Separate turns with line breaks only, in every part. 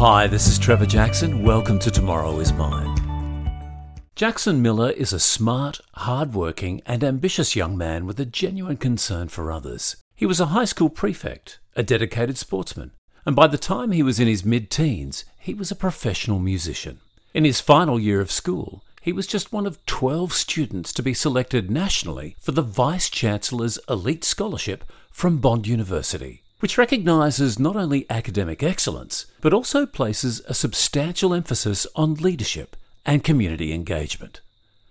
Hi, this is Trevor Jackson. Welcome to Tomorrow is Mine. Jackson Miller is a smart, hard-working, and ambitious young man with a genuine concern for others. He was a high school prefect, a dedicated sportsman, and by the time he was in his mid-teens, he was a professional musician. In his final year of school, he was just one of 12 students to be selected nationally for the Vice Chancellor's Elite Scholarship from Bond University, which recognises not only academic excellence, but also places a substantial emphasis on leadership and community engagement.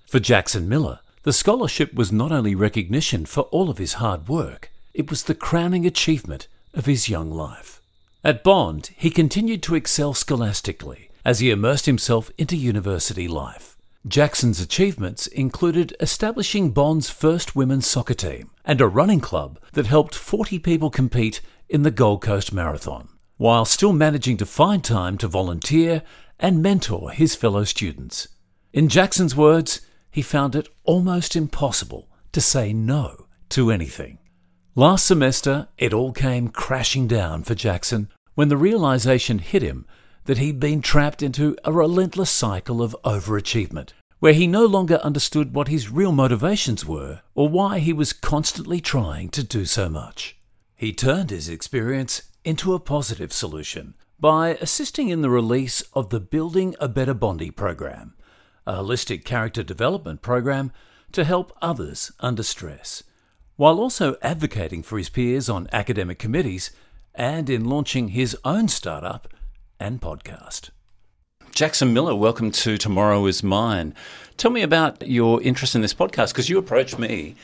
For Jackson Miller, the scholarship was not only recognition for all of his hard work, it was the crowning achievement of his young life. At Bond, he continued to excel scholastically as he immersed himself into university life. Jackson's achievements included establishing Bond's first women's soccer team and a running club that helped 40 people compete in the Gold Coast Marathon, while still managing to find time to volunteer and mentor his fellow students. In Jackson's words, he found it almost impossible to say no to anything. Last semester, it all came crashing down for Jackson when the realization hit him that he'd been trapped into a relentless cycle of overachievement, where he no longer understood what his real motivations were or why he was constantly trying to do so much. He turned his experience into a positive solution by assisting in the release of the Building a Better Bondi program, a holistic character development program to help others under stress, while also advocating for his peers on academic committees and in launching his own startup and podcast. Jackson Miller, welcome to Tomorrow is Mine. Tell me about your interest in this podcast because you approached me.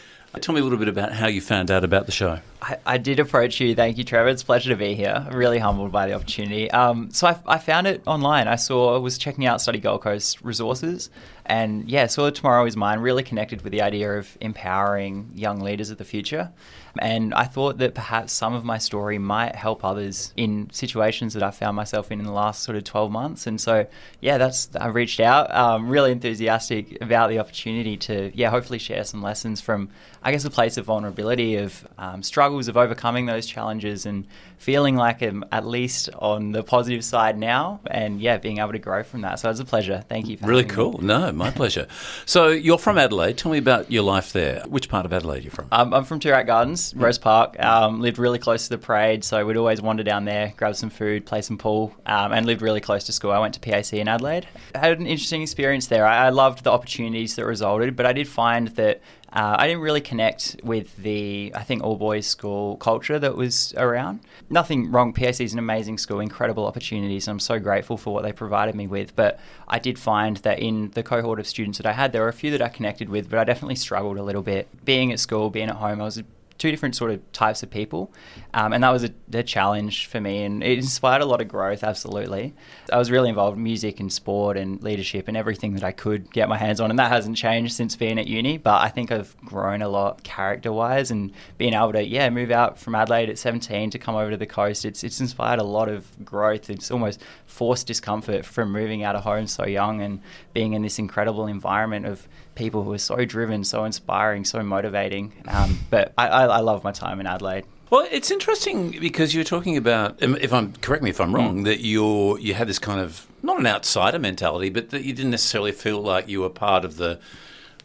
Tell me a little bit about how you found out about the show.
I, I, did approach you. Thank you, Trevor. It's a pleasure to be here. I'm really humbled by the opportunity. Um, so I, I, found it online. I saw, was checking out Study Gold Coast resources, and yeah, saw Tomorrow is Mine. Really connected with the idea of empowering young leaders of the future. And I thought that perhaps some of my story might help others in situations that I found myself in in the last sort of 12 months. And so, yeah, that's I reached out. Um, really enthusiastic about the opportunity to, yeah, hopefully share some lessons from, I guess, a place of vulnerability, of um, struggles of overcoming those challenges and feeling like I'm at least on the positive side now and yeah, being able to grow from that. So it's a pleasure. Thank you.
really cool. Me. No, my pleasure. So you're from Adelaide. Tell me about your life there. Which part of Adelaide are you from?
Um, I'm from Toorak Gardens, Rose Park. Um, lived really close to the parade, so we'd always wander down there, grab some food, play some pool, um, and lived really close to school. I went to PAC in Adelaide. I had an interesting experience there. I, I loved the opportunities that resulted, but I did find that uh, I didn't really connect with the, I think, all boys school culture that was around. Nothing wrong. PAC is an amazing school, incredible opportunities. And I'm so grateful for what they provided me with. But I did find that in the cohort of students that I had, there were a few that I connected with, but I definitely struggled a little bit. Being at school, being at home, I was two different sort of types of people, um, and that was a, a, challenge for me, and it inspired a lot of growth. Absolutely, I was really involved in music and sport and leadership and everything that I could get my hands on, and that hasn't changed since being at uni. But I think I've grown a lot character wise, and being able to yeah move out from Adelaide at 17 to come over to the coast, it's it's inspired a lot of growth. It's almost forced discomfort from moving out of home so young and being in this incredible environment of people who are so driven, so inspiring, so motivating. Um, but I, I, I, love my time in Adelaide.
Well, it's interesting because you're talking about, um, if I'm correct me if I'm wrong, mm. that you're you had this kind of not an outsider mentality, but that you didn't necessarily feel like you were part of the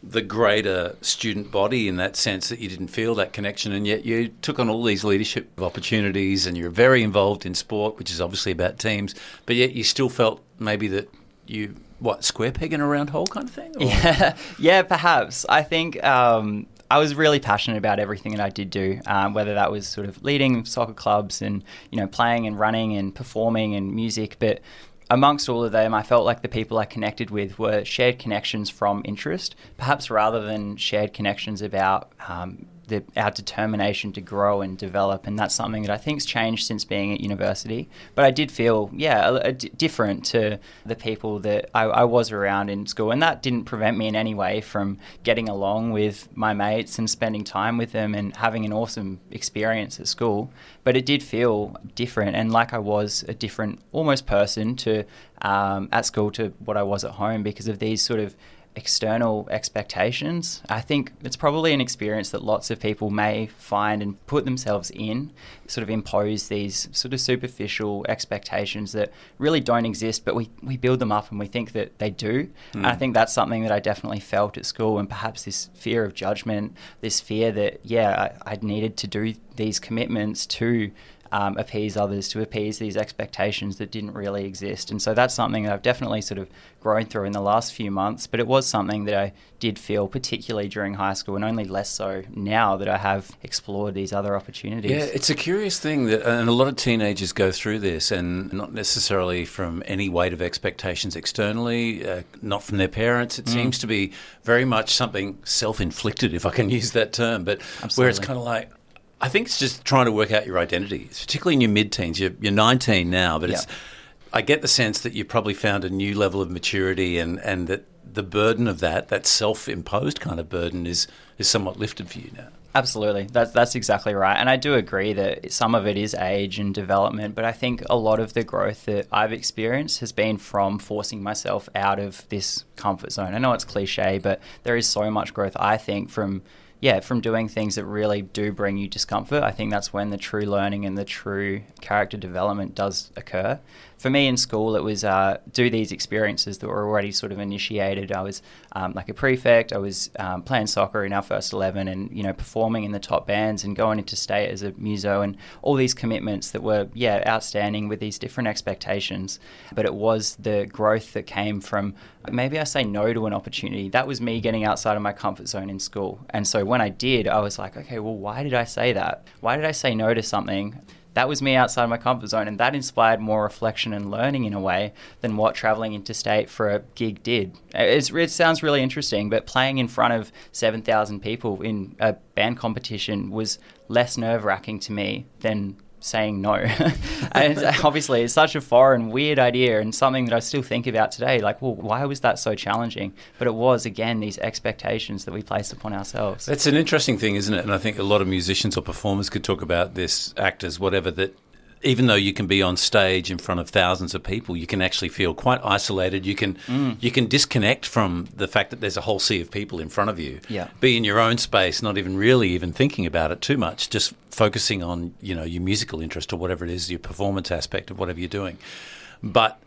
the greater student body in that sense that you didn't feel that connection and yet you took on all these leadership opportunities and you're very involved in sport which is obviously about teams but yet you still felt maybe that you what square peg in a round hole kind of thing?
Or? Yeah, yeah, perhaps. I think um, I was really passionate about everything that I did do, um, whether that was sort of leading soccer clubs and you know playing and running and performing and music, but. Amongst all of them, I felt like the people I connected with were shared connections from interest, perhaps rather than shared connections about um, the, our determination to grow and develop, and that's something that I think's changed since being at university. But I did feel, yeah, a, a d- different to the people that I, I, was around in school, and that didn't prevent me in any way from getting along with my mates and spending time with them and having an awesome experience at school. But it did feel different, and like I was a different, almost person to um, at school to what I was at home because of these sort of external expectations. I think it's probably an experience that lots of people may find and put themselves in, sort of impose these sort of superficial expectations that really don't exist, but we, we build them up and we think that they do. Mm. And I think that's something that I definitely felt at school, and perhaps this fear of judgment, this fear that, yeah, I, I needed to do these commitments to um, appease others, to appease these expectations that didn't really exist. And so that's something that I've definitely sort of grown through in the last few months. But it was something that I did feel, particularly during high school, and only less so now that I have explored these other opportunities.
Yeah, it's a curious thing that, and a lot of teenagers go through this, and not necessarily from any weight of expectations externally, uh, not from their parents. It mm. seems to be very much something self inflicted, if I can use that term, but Absolutely. where it's kind of like, I think it's just trying to work out your identity, it's particularly in your mid-teens. You're, you're 19 now, but it's. I get the sense that you've probably found a new level of maturity, and, and that the burden of that, that self-imposed kind of burden, is is somewhat lifted for you now.
Absolutely, that's that's exactly right, and I do agree that some of it is age and development, but I think a lot of the growth that I've experienced has been from forcing myself out of this comfort zone. I know it's cliche, but there is so much growth I think from yeah, from doing things that really do bring you discomfort, I think that's when the true learning and the true character development does occur for me in school, it was uh, do these experiences that were already sort of initiated. I was um, like a prefect. I was um, playing soccer in our first eleven, and you know performing in the top bands and going into state as a muso, and all these commitments that were yeah outstanding with these different expectations. But it was the growth that came from maybe I say no to an opportunity. That was me getting outside of my comfort zone in school, and so when I did, I was like, okay, well, why did I say that? Why did I say no to something? that was me outside my comfort zone, and that inspired more reflection and learning in a way than what traveling interstate for a gig did. Uh, it's, it sounds really interesting, but playing in front of 7,000 people in a band competition was less nerve wracking to me than saying no. and obviously, it's such a foreign, weird idea and something that I still think about today. Like, well, why was that so challenging? But it was, again, these expectations that we place upon ourselves.
That's an interesting thing, isn't it? And I think a lot of musicians or performers could talk about this, actors, whatever, that even though you can be on stage in front of thousands of people, you can actually feel quite isolated. You can mm. you can disconnect from the fact that there's a whole sea of people in front of you.
Yeah.
Be in your own space, not even really even thinking about it too much, just focusing on you know your musical interest or whatever it is, your performance aspect of whatever you're doing. But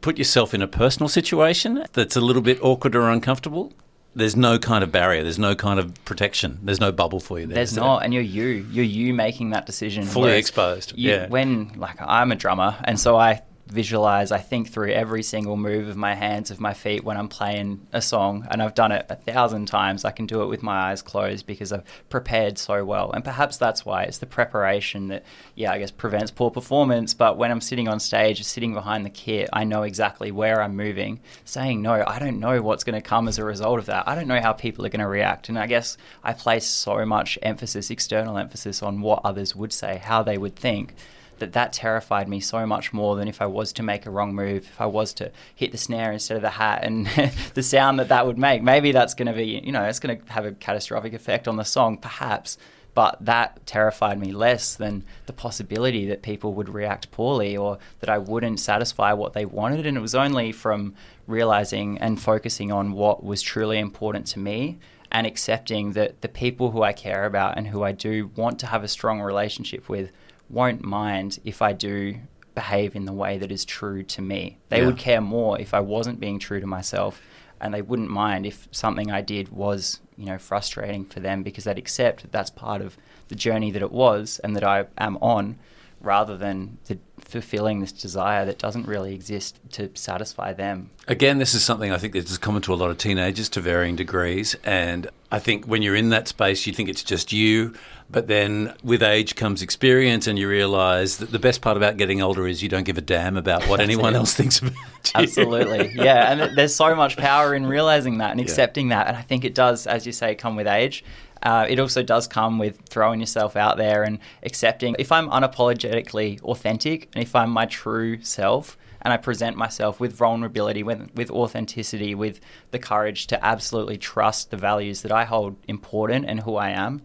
put yourself in a personal situation that's a little bit awkward or uncomfortable there's no kind of barrier. There's no kind of protection. There's no bubble for you there.
There's not, and you're you. You're you making that decision.
Fully exposed.
You,
yeah.
When like I'm a drummer, and so I visualize, I think through every single move of my hands, of my feet when I'm playing a song, and I've done it a thousand times. I can do it with my eyes closed because I've prepared so well. And perhaps that's why it's the preparation that, yeah, I guess prevents poor performance. But when I'm sitting on stage, or sitting behind the kit, I know exactly where I'm moving. Saying no, I don't know what's going to come as a result of that. I don't know how people are going to react. And I guess I place so much emphasis, external emphasis, on what others would say, how they would think that that terrified me so much more than if I was to make a wrong move, if I was to hit the snare instead of the hat, and the sound that that would make. Maybe that's going to be, you know, it's going to have a catastrophic effect on the song, perhaps. But that terrified me less than the possibility that people would react poorly or that I wouldn't satisfy what they wanted. And it was only from realizing and focusing on what was truly important to me and accepting that the people who I care about and who I do want to have a strong relationship with won't mind if I do behave in the way that is true to me. They yeah. would care more if I wasn't being true to myself, and they wouldn't mind if something I did was, you know, frustrating for them because they'd accept that that's part of the journey that it was and that I am on, rather than the fulfilling this desire that doesn't really exist to satisfy them.
Again, this is something I think that is common to a lot of teenagers to varying degrees. And I think when you're in that space, you think it's just you. But then with age comes experience, and you realize that the best part about getting older is you don't give a damn about what anyone else thinks about you.
Absolutely. Yeah. And there's so much power in realizing that and accepting yeah. that. And I think it does, as you say, come with age. Uh, it also does come with throwing yourself out there and accepting. If I'm unapologetically authentic and if I'm my true self, and I present myself with vulnerability, with, with authenticity, with the courage to absolutely trust the values that I hold important and who I am,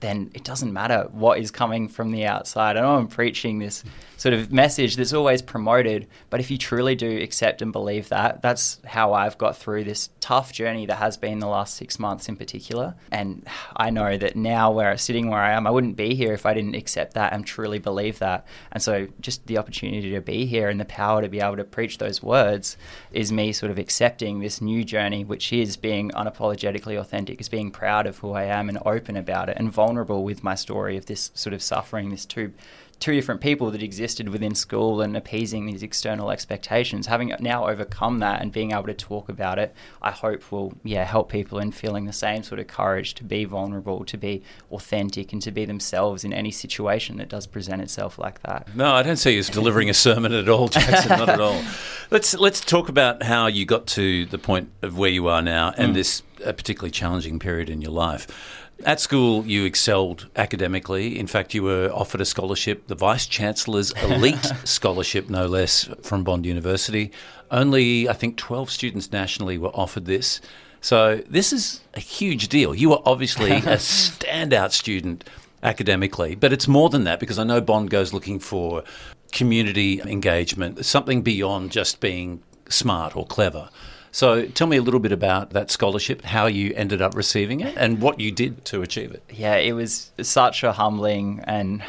then it doesn't matter what is coming from the outside. I know I'm preaching this sort of message that's always promoted, but if you truly do accept and believe that, that's how I've got through this tough journey that has been the last six months in particular. And I know that now, where I'm sitting where I am, I wouldn't be here if I didn't accept that and truly believe that. And so, just the opportunity to be here and the power to be able to preach those words is me sort of accepting this new journey, which is being unapologetically authentic, is being proud of who I am and open about it and vulnerable with my story of this sort of suffering, this two two different people that existed within school and appeasing these external expectations. Having now overcome that and being able to talk about it, I hope will yeah help people in feeling the same sort of courage to be vulnerable, to be authentic, and to be themselves in any situation that does present itself like that.
No, I don't see you as delivering a sermon at all, Jackson. not at all. Let's let's talk about how you got to the point of where you are now and mm. this a particularly challenging period in your life. At school, you excelled academically. In fact, you were offered a scholarship, the Vice Chancellor's Elite Scholarship, no less, from Bond University. Only, I think, 12 students nationally were offered this. So, this is a huge deal. You were obviously a standout student academically, but it's more than that because I know Bond goes looking for community engagement, something beyond just being smart or clever. So tell me a little bit about that scholarship, how you ended up receiving it, and what you did to achieve it.
Yeah, it was such a humbling, and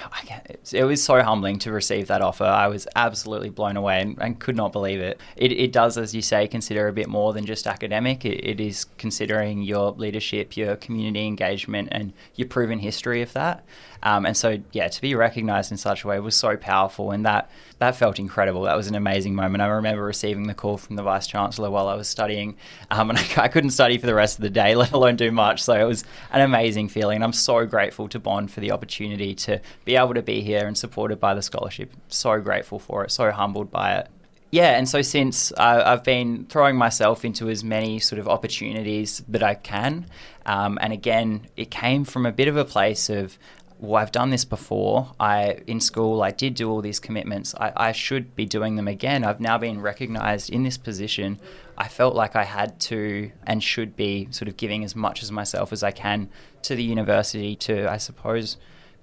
it was so humbling to receive that offer. I was absolutely blown away and, and could not believe it. it. it. does, as you say, consider a bit more than just academic. It, it is considering your leadership, your community engagement, and your proven history of that. Um, and so, yeah, to be recognised in such a way was so powerful, and that that felt incredible. That was an amazing moment. I remember receiving the call from the vice chancellor while I was studying, um, and I, I, couldn't study for the rest of the day, let alone do much. So it was an amazing feeling. I'm so grateful to Bond for the opportunity to be able to be here and supported by the scholarship. So grateful for it. So humbled by it yeah, and so since uh, I've been throwing myself into as many sort of opportunities that I can, um, and again, it came from a bit of a place of well, I've done this before. I in school, I did do all these commitments. I, I should be doing them again. I've now been recognised in this position. I felt like I had to and should be sort of giving as much as myself as I can to the university to, I suppose,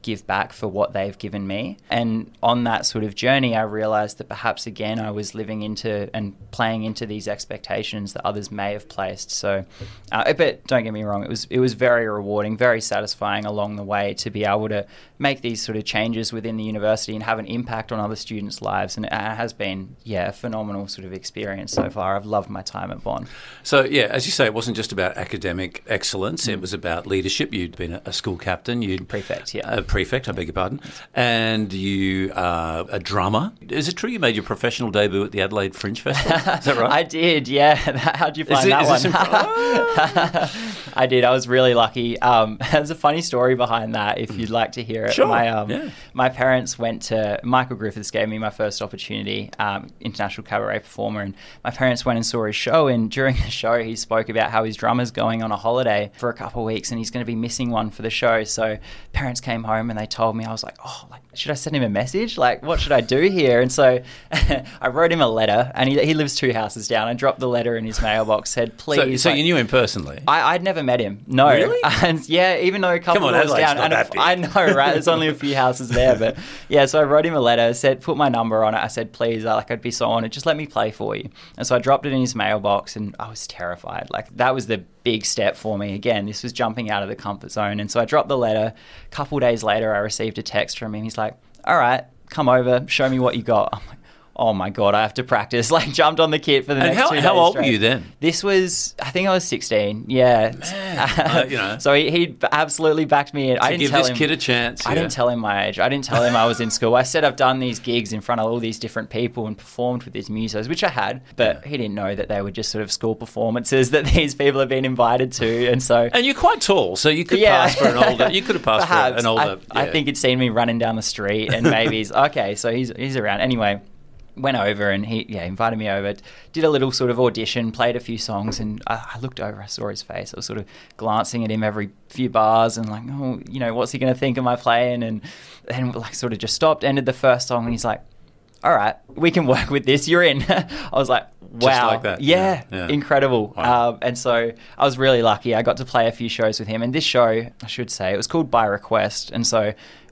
give back for what they've given me. And on that sort of journey, I realized that perhaps again I was living into and playing into these expectations that others may have placed. So, uh, but don't get me wrong, it was it was very rewarding, very satisfying along the way to be able to make these sort of changes within the university and have an impact on other students' lives. And it has been, yeah, a phenomenal sort of experience so far. I've loved my time at Bond.
So, yeah, as you say, it wasn't just about academic excellence; mm. it was about leadership. You'd been a school captain, you'd
prefect, yeah.
Uh, prefect, I beg your pardon, and you are a drummer. Is it true you made your professional debut at the Adelaide Fringe Festival? Is that right?
I did, yeah. How'd you find it, that one? I did. I was really lucky. Um, there's a funny story behind that if you'd like to hear it.
Sure.
My,
um, yeah.
my parents went to, Michael Griffiths gave me my first opportunity, um, international cabaret performer, and my parents went and saw his show. And during the show, he spoke about how his drummer's going on a holiday for a couple of weeks and he's going to be missing one for the show. So parents came home home and they told me, I was like, oh, like, should I send him a message? Like, what should I do here? And so I wrote him a letter, and he, he lives two houses down. I dropped the letter in his mailbox, said, please.
So, so
like,
you knew him personally?
I, would never met him. No.
Really?
And yeah, even though a couple
on,
doors down.
And
I know, right? There's only a few houses there, but yeah. So I wrote him a letter, said, put my number on it. I said, please, uh, like, I'd be so honored. Just let me play for you. And so I dropped it in his mailbox, and I was terrified. Like, that was the big step for me. Again, this was jumping out of the comfort zone. And so I dropped the letter. A couple days later, I received a text from him. He's like, all right, come over, show me what you got. I'm like, oh my god, I have to practice. Like jumped on the kit for the
and
next
how,
two days.
How old
straight.
were you then?
This was, I think I was sixteen. Yeah,
uh, you know.
so he, he absolutely backed me in.
I
didn't
give
tell
this
him,
kid a chance.
I
yeah.
didn't tell him my age. I didn't tell him I was in school. I said I've done these gigs in front of all these different people and performed with these musos, which I had, but yeah. he didn't know that they were just sort of school performances that these people have been invited to, and so.
And you're quite tall, so you could yeah. pass for an older. You could have passed
Perhaps.
for an older.
I, I think he'd seen me running down the street, and maybe he's okay. So he's he's around anyway went over and he yeah invited me over did a little sort of audition played a few songs and I, I, looked over I saw his face I was sort of glancing at him every few bars and like oh you know what's he going to think of my playing and then like sort of just stopped ended the first song and he's like all right, we can work with this. You're in. I was like, wow,
like that.
Yeah,
Yeah, yeah.
incredible.
Wow.
Um, and so I was really lucky. I got to play a few shows with him, and this show, I should say, it was called By Request, and so it was a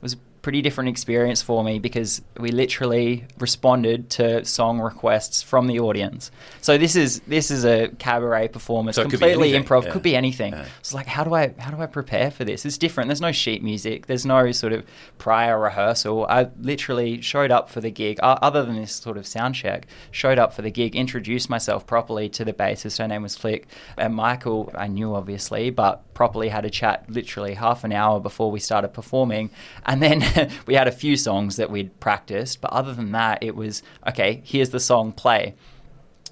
pretty different experience for me because we literally responded to song requests from the audience. So this is this is a cabaret performance,
So it could be
completely
anything,
improv,
yeah.
could be anything.
Yeah.
It's like how do I how do I prepare for this? It's different. There's no sheet music. There's no sort of prior rehearsal. I literally showed up for the gig, uh, other than this sort of sound check. Showed up for the gig, introduced myself properly to the bassist. Her name was Flick, and Michael. I knew obviously, but properly had a chat literally half an hour before we started performing, and then we had a few songs that we'd practiced. But other than that, it was okay. Here's the song, play.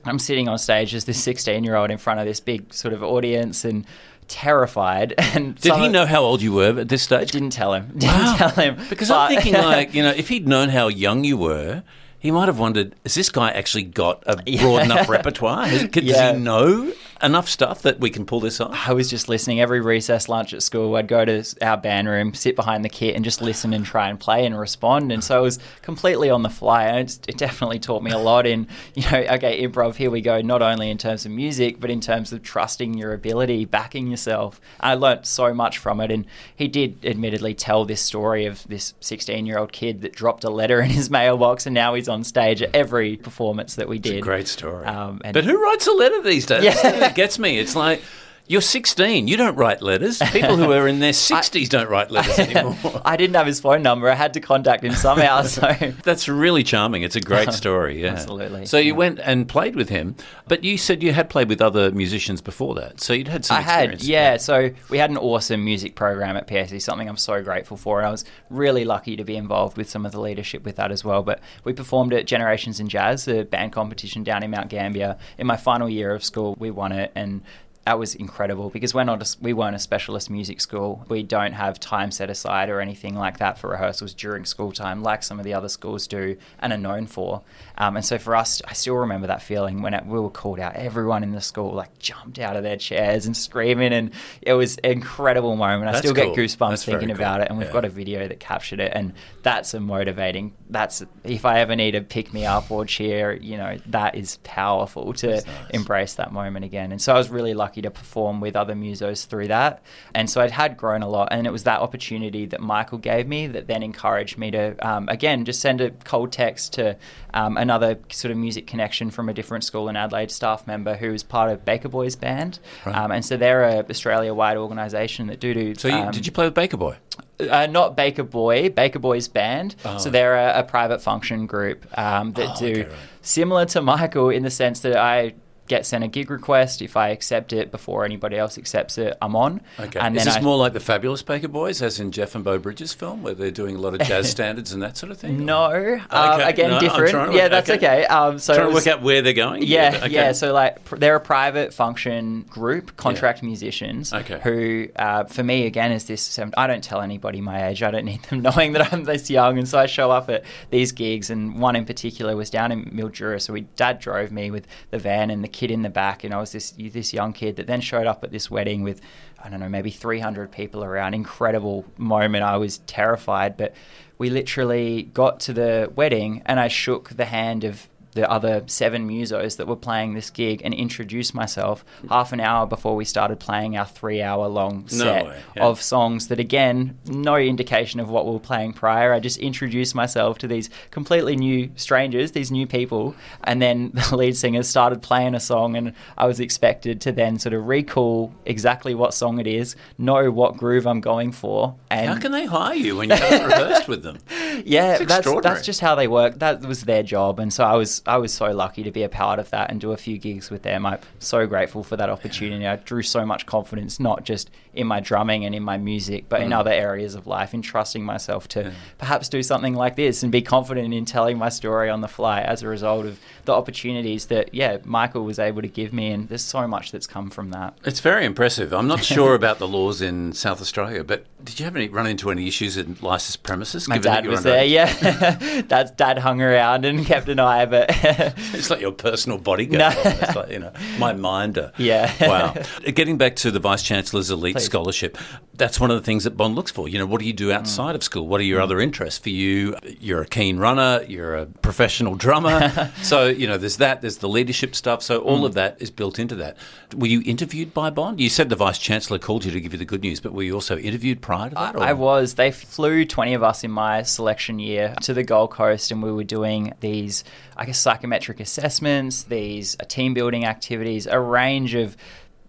I'm sitting on stage as this 16 year old in front of this big sort of audience and terrified. And
Did he know how old you were at this stage?
Didn't tell him. Didn't
Wow.
tell him.
Because I'm thinking, like, you know, if he'd known how young you were, he might have wondered: Has this guy actually got a broad enough repertoire? Could,
Yeah.
Does he know enough stuff that we can pull this off?
I was just listening every recess lunch at school. I'd go to our band room, sit behind the kit, and just listen and try and play and respond. And so it was completely on the fly. And it definitely taught me a lot in, you know, okay, improv, here we go, not only in terms of music, but in terms of trusting your ability, backing yourself. I learnt so much from it. And he did admittedly tell this story of this 16 year old kid that dropped a letter in his mailbox and now he's on stage at every performance that we did.
It's a great story.
Um, and-
but who writes a letter these days?
Yeah.
Gets me. It's like you're 16. You don't write letters. People who are in their 60s don't write letters anymore.
I didn't have his phone number. I had to contact him somehow. So
That's really charming. It's a great story. Yeah,
Absolutely,
So you
yeah.
went and played with him, but you said you had played with other musicians before that. So you'd had some
I had, yeah. So we had an awesome music program at PAC, something I'm so grateful for. And I was really lucky to be involved with some of the leadership with that as well. But we performed at Generations in Jazz, a band competition down in Mount Gambier. In my final year of school, we won it. And that was incredible because we're not a, we weren't a specialist music school. We don't have time set aside or anything like that for rehearsals during school time, like some of the other schools do and are known for. Um, and so for us, I still remember that feeling when it, we were called out. Everyone in the school like jumped out of their chairs and screaming, and it was an incredible moment. I
That's
still
cool.
get goosebumps
That's
thinking
cool.
about it, and we've
Yeah.
got a video that captured it, and that's a motivating. That's if I ever need to pick me up or cheer, you know, that is powerful to
nice.
embrace that moment again. And so I was really lucky to perform with other musos through that. And so I'd had grown a lot. And it was that opportunity that Michael gave me that then encouraged me to, um, again, just send a cold text to um, another sort of music connection from a different school in Adelaide, staff member who was part of Baker Boys Band.
Right.
Um, and so they're a Australia wide organisation that do do.
So you,
um,
did you play with Baker Boy?
uh, not Baker Boy, Baker Boys Band.
Oh.
So they're a, a private function group um, that
Oh,
do
okay, right.
similar to Michael in the sense that I get sent a gig request. If I accept it before anybody else accepts it, I'm on.
Okay.
And
Is this
I,
more like the Fabulous Baker Boys, as in Jeff and Beau Bridges' film, where they're doing a lot of jazz standards and that sort of thing?
No, um,
Okay,
again,
no,
different.
to-
yeah, that's
okay.
okay. Um, so
Trying to work out where they're going.
Yeah,
okay.
yeah. So like pr- they're a private function group, contract musicians.
Okay.
Who, uh, for me, again, is this? I don't tell anybody my age. I don't need them knowing that I'm this young, and so I show up at these gigs. And one in particular was down in Mildura. So we dad drove me with the van and the kid in the back, and I was this this young kid that then showed up at this wedding with. I don't know, maybe 300 people around. Incredible moment. I was terrified, but we literally got to the wedding and I shook the hand of the other seven musos that were playing this gig and introduced myself half an hour before we started playing our three hour long set
way, yeah.
of songs that again no indication of what we were playing prior i just introduced myself to these completely new strangers these new people and then the lead singer started playing a song and i was expected to then sort of recall exactly what song it is know what groove i'm going for and
How can they hire you when you haven't rehearsed with them?
yeah,
It's
that's that's just how they work. That was their job, and so I was I was so lucky to be a part of that and do a few gigs with them. I'm so grateful for that opportunity. I drew so much confidence, not just in my drumming and in my music, but in
Mm.
other areas of life, in trusting myself to
Yeah.
perhaps do something like this and be confident in telling my story on the fly as a result of the opportunities that yeah Michael was able to give me. And there's so much that's come from that.
It's very impressive. I'm not sure about the laws in South Australia, but did you have any run into any issues in licensed premises?
My
given
dad was there, yeah. Dad's dad hung around and kept an eye, but
it's like your personal bodyguard.
No.
It's like, you know, my minder.
Yeah.
Wow. Getting back to the Vice Chancellor's Elite
Please.
Scholarship, that's one of the things that Bond looks for. You know, what do you do mm. outside of school? What are your mm. other interests? For you, you're a keen runner, you're a professional drummer. so, you know, there's that, there's the leadership stuff. So all mm. of that is built into that. Were you interviewed by Bond? You said the Vice Chancellor called you to give you the good news, but were you also interviewed prior to that? or-
I was. They flew 20 of us in my selection year to the Gold Coast, and we were doing these, I guess, psychometric assessments, these uh, team building activities, a range of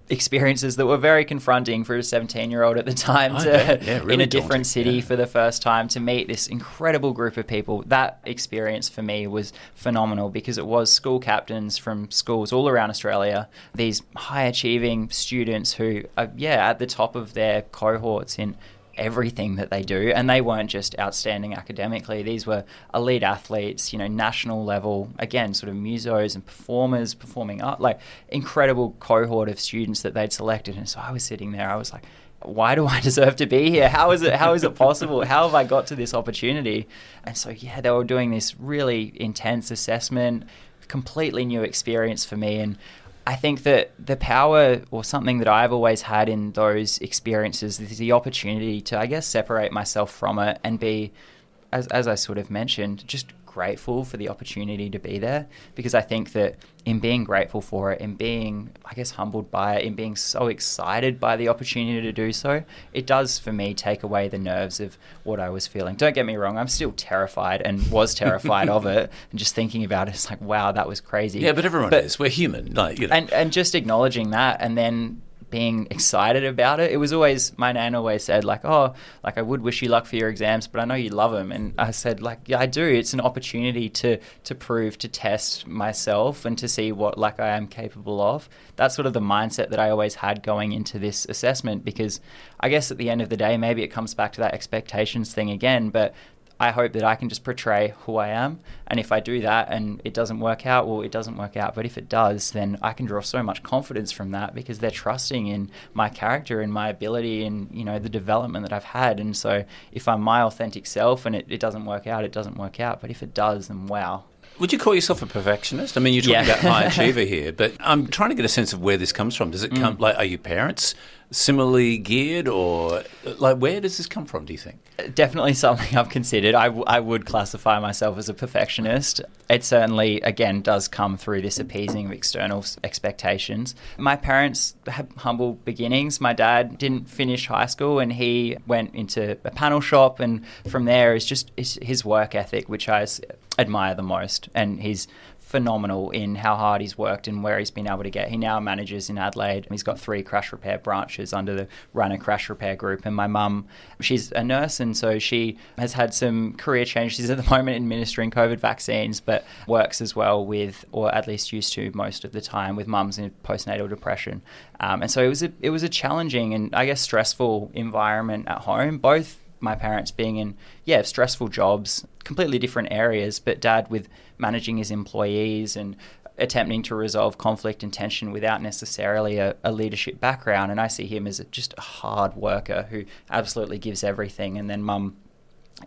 experiences that were very confronting for a 17 year old at the time to.
Yeah,
in a different
daunting.
city
Yeah.
for the first time to meet this incredible group of people that experience for me was phenomenal because it was school captains from schools all around australia these high achieving students who are yeah at the top of their cohorts in everything that they do and they weren't just outstanding academically these were elite athletes you know national level again sort of musos and performers performing art like incredible cohort of students that they'd selected and so i was sitting there i was like why do I deserve to be here? How is it? How is it possible? How have I got to this opportunity? And so, yeah, they were doing this really intense assessment, completely new experience for me. And I think that the power, or something that I've always had in those experiences, is the opportunity to, I guess, separate myself from it and be, as as I sort of mentioned, just grateful for the opportunity to be there because I think that in being grateful for it, in being, I guess, humbled by it, in being so excited by the opportunity to do so, it does for me take away the nerves of what I was feeling. Don't get me wrong, I'm still terrified and was terrified of it. And just thinking about it, it's like, wow, that was crazy.
yeah, but everyone
But-
is. We're human. Like, you know.
and and just acknowledging that and then being excited about it. It was always my nan always said like, "Oh, like I would wish you luck for your exams, but I know you love them." And I said like, "Yeah, I do. It's an opportunity to to prove to test myself and to see what like I am capable of." That's sort of the mindset that I always had going into this assessment because I guess at the end of the day, maybe it comes back to that expectations thing again, but I hope that I can just portray who I am. And if I do that and it doesn't work out, well, it doesn't work out. But if it does, then I can draw so much confidence from that because they're trusting in my character and my ability and, you know, the development that I've had. And so if I'm my authentic self and it, it doesn't work out, it doesn't work out. But if it does, then wow.
Would you call yourself a perfectionist? I mean, you're talking
Yeah.
about high achiever here, but I'm trying to get a sense of where this comes from. Does it come mm. like are your parents similarly geared, or like where does this come from? Do you think?
definitely something I've considered. I, w- I would classify myself as a perfectionist. It certainly, again, does come through this appeasing of external expectations. My parents had humble beginnings. My dad didn't finish high school and he went into a panel shop, and from there is just is his work ethic, which I admire the most. And he's phenomenal in how hard he's worked and where he's been able to get. He now manages in Adelaide. And he's got three crash repair branches under the Runner Crash Repair Group. And my mum, she's a nurse, and so she has had some career change. She's at the moment administering COVID vaccines, but works as well with, or at least used to most of the time, with mums in postnatal depression. Um, and so it was a it was a challenging and I guess stressful environment at home. Both my parents being in yeah stressful jobs completely different areas but dad with managing his employees and attempting to resolve conflict and tension without necessarily a, a leadership background. And i see him as a, just a hard worker who absolutely gives everything. And then mum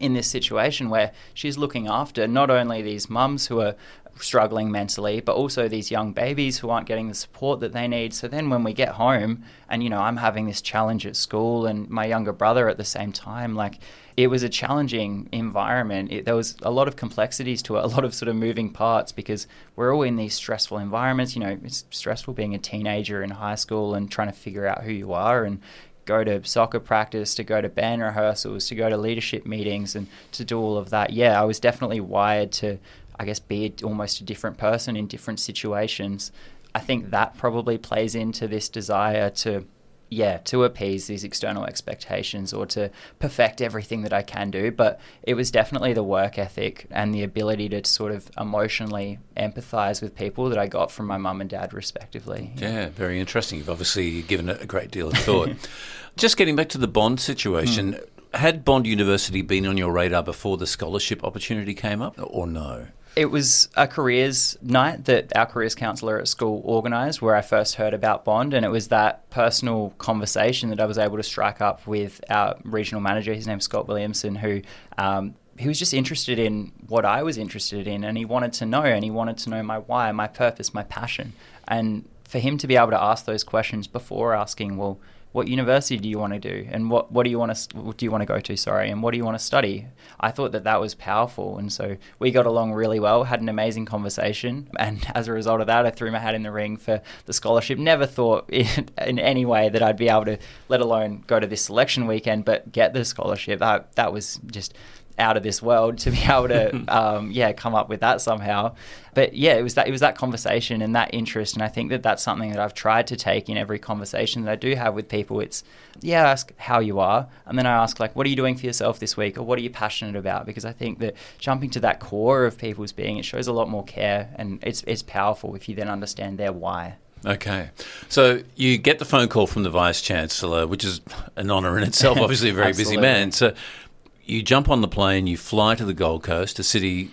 in this situation where she's looking after not only these mums who are struggling mentally, but also these young babies who aren't getting the support that they need. So then when we get home and, you know, I'm having this challenge at school and my younger brother at the same time, like it was a challenging environment. It, there was a lot of complexities to it, a lot of sort of moving parts because we're all in these stressful environments. You know, it's stressful being a teenager in high school and trying to figure out who you are and go to soccer practice, to go to band rehearsals, to go to leadership meetings, and to do all of that. Yeah, I was definitely wired to, I guess, be a, almost a different person in different situations. I think that probably plays into this desire to, yeah, to appease these external expectations or to perfect everything that I can do. But it was definitely the work ethic and the ability to sort of emotionally empathize with people that I got from my mum and dad, respectively.
Yeah, very interesting. You've obviously given it a great deal of thought. Just getting back to the Bond situation, hmm. had Bond University been on your radar before the scholarship opportunity came up, or no?
It was a careers night that our careers counsellor at school organised where I first heard about Bond, and it was that personal conversation that I was able to strike up with our regional manager. His name's Scott Williamson, who um, he was just interested in what I was interested in, and he wanted to know, and he wanted to know my why, my purpose, my passion, and for him to be able to ask those questions before asking, well, what university do you want to do, and what what do you want to do you want to go to? Sorry, and what do you want to study? I thought that that was powerful, and so we got along really well, had an amazing conversation, and as a result of that, I threw my hat in the ring for the scholarship. Never thought in, in any way that I'd be able to, let alone go to this selection weekend, but get the scholarship. I, that was just out of this world to be able to um, yeah come up with that somehow. But yeah it was that it was that conversation and that interest and I think that that's something that I've tried to take in every conversation that I do have with people. It's yeah I ask how you are and then I ask like what are you doing for yourself this week or what are you passionate about? Because I think that jumping to that core of people's being it shows a lot more care and it's it's powerful if you then understand their why.
Okay. So you get the phone call from the Vice Chancellor, which is an honour in itself, obviously a very busy man. So you jump on the plane, you fly to the Gold Coast, a city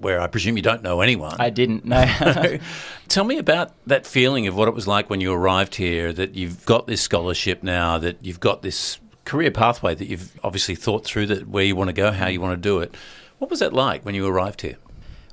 where I presume you don't know anyone.
I didn't know.
Tell me about that feeling of what it was like when you arrived here, that you've got this scholarship now, that you've got this career pathway that you've obviously thought through that where you want to go, how you want to do it. What was that like when you arrived here?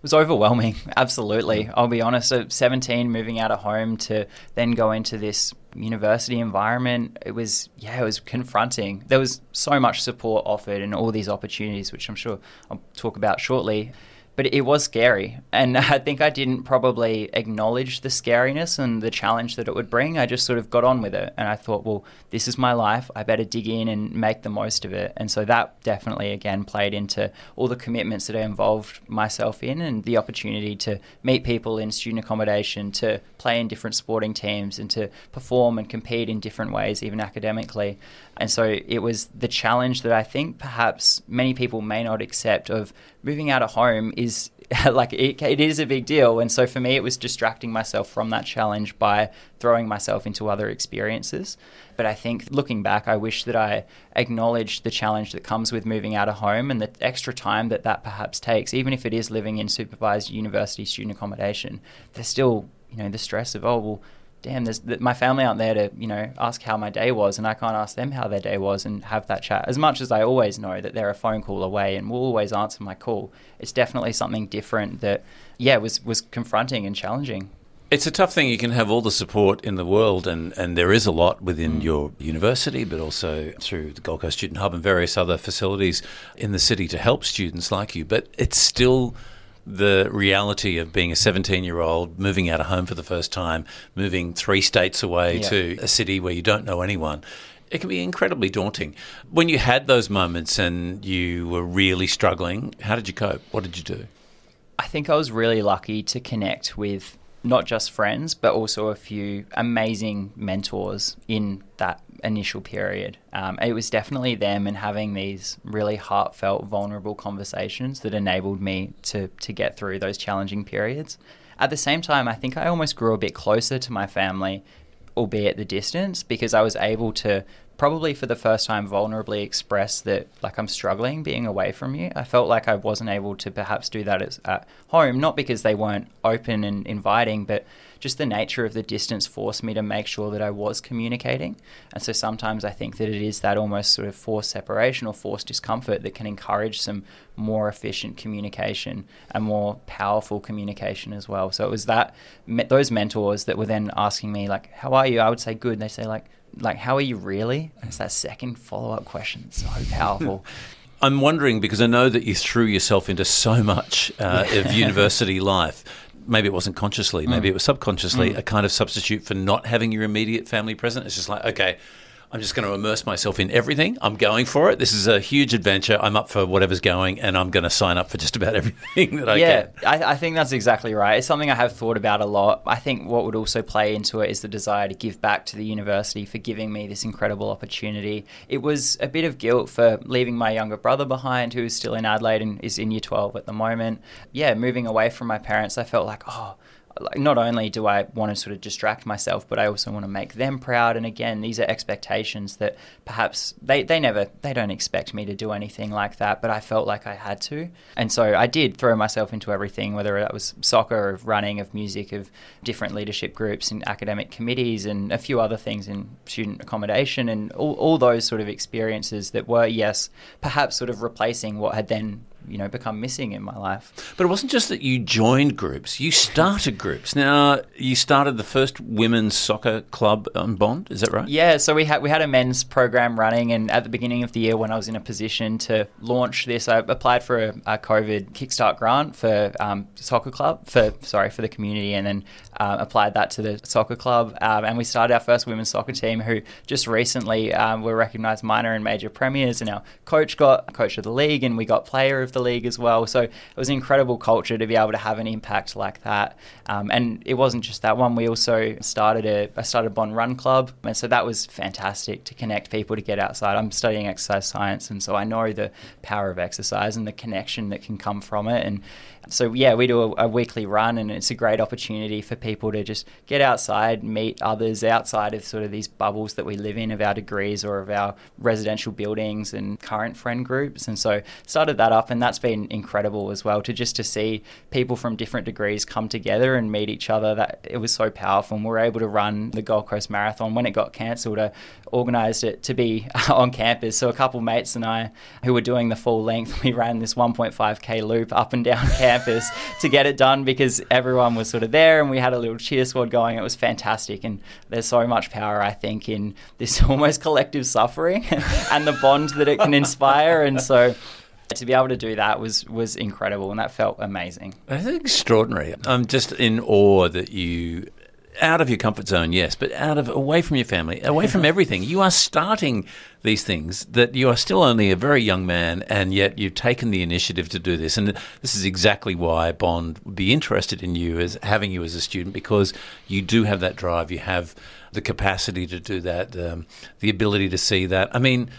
It was overwhelming, absolutely. I'll be honest. At 17, moving out of home to then go into this university environment, it was yeah, it was confronting. There was so much support offered and all these opportunities, which I'm sure I'll talk about shortly but it was scary. And I think I didn't probably acknowledge the scariness and the challenge that it would bring. I just sort of got on with it. And I thought, well, this is my life. I better dig in and make the most of it. And so that definitely, again, played into all the commitments that I involved myself in and the opportunity to meet people in student accommodation, to play in different sporting teams, and to perform and compete in different ways, even academically. And so it was the challenge that I think perhaps many people may not accept of moving out of home is like it, it is a big deal. And so for me, it was distracting myself from that challenge by throwing myself into other experiences. But I think looking back, I wish that I acknowledged the challenge that comes with moving out of home and the extra time that that perhaps takes, even if it is living in supervised university student accommodation. There's still, you know, the stress of, oh, well, damn, there's my family aren't there to you know ask how my day was, and I can't ask them how their day was and have that chat. As much as I always know that they're a phone call away and will always answer my call, it's definitely something different that yeah was was confronting and challenging.
It's a tough thing. You can have all the support in the world, and, and there is a lot within mm. your university, but also through the Gold Coast Student Hub and various other facilities in the city to help students like you. But it's still the reality of being a 17 year old, moving out of home for the first time, moving three states away yeah. to a city where you don't know anyone. It can be incredibly daunting. When you had those moments and you were really struggling, how did you cope? What did you do?
I think I was really lucky to connect with not just friends, but also a few amazing mentors in that initial period. Um, it was definitely them and having these really heartfelt, vulnerable conversations that enabled me to to get through those challenging periods. At the same time, I think I almost grew a bit closer to my family, albeit the distance, because I was able to probably for the first time vulnerably express that like I'm struggling being away from you. I felt like I wasn't able to perhaps do that at home, not because they weren't open and inviting, but just the nature of the distance forced me to make sure that I was communicating. And so sometimes I think that it is that almost sort of forced separation or forced discomfort that can encourage some more efficient communication and more powerful communication as well. So it was that those mentors that were then asking me like, "How are you?" I would say, "Good." And they say like, "Like, how are you really?" And it's that second follow up question. It's so powerful.
I'm wondering because I know that you threw yourself into so much uh, of university life maybe it wasn't consciously, maybe mm. it was subconsciously, mm. a kind of substitute for not having your immediate family present. It's just like, okay, I'm just going to immerse myself in everything. I'm going for it. This is a huge adventure. I'm up for whatever's going, and I'm going to sign up for just about everything that I
yeah,
can.
Yeah, I, I, think that's exactly right. It's something I have thought about a lot. I think what would also play into it is the desire to give back to the university for giving me this incredible opportunity. It was a bit of guilt for leaving my younger brother behind, who's still in Adelaide and is in year 12 at the moment. Yeah, moving away from my parents, I felt like, oh, like not only do I want to sort of distract myself, but I also want to make them proud. And again, these are expectations that perhaps they, they never they don't expect me to do anything like that, but I felt like I had to. And so I did throw myself into everything, whether that was soccer, of running, of music, of different leadership groups and academic committees and a few other things in student accommodation and all, all those sort of experiences that were, yes, perhaps sort of replacing what had then you know become missing in my life.
But it wasn't just that you joined groups; you started groups. Now you started the first women's soccer club on Bond. Is that right?
Yeah. So we had we had a men's program running, and at the beginning of the year, when I was in a position to launch this, I applied for a, a COVID kickstart grant for um, soccer club for sorry for the community, and then uh, applied that to the soccer club, um, and we started our first women's soccer team, who just recently um, were recognised minor and major premiers, and our coach got coach of the league, and we got player of the league as well. So it was an incredible culture to be able to have an impact like that. Um, and it wasn't just that one. We also started a I started Bond Run Club, and so that was fantastic to connect people to get outside. I'm studying exercise science, and so I know the power of exercise and the connection that can come from it. And so yeah, we do a, a, weekly run, and it's a great opportunity for people to just get outside, meet others outside of sort of these bubbles that we live in of our degrees or of our residential buildings and current friend groups. And so started that up, and that's been incredible as well to just to see people from different degrees come together and meet each other. That it was so powerful, and we were able to run the Gold Coast Marathon when it got cancelled. I organised it to be on campus, so a couple mates and I who were doing the full length, we ran this 1.5k loop up and down campus campus to get it done because everyone was sort of there and we had a little cheer squad going. It was fantastic. And there's so much power, I think, in this almost collective suffering and the bond that it can inspire. And so to be able to do that was was incredible and that felt amazing.
That's extraordinary. I'm just in awe that you out of your comfort zone, yes, but out of away from your family, away from everything. You are starting these things that you are still only a very young man, and yet you've taken the initiative to do this. And this is exactly why Bond would be interested in you as having you as a student because you do have that drive, you have the capacity to do that, um, the ability to see that. I mean,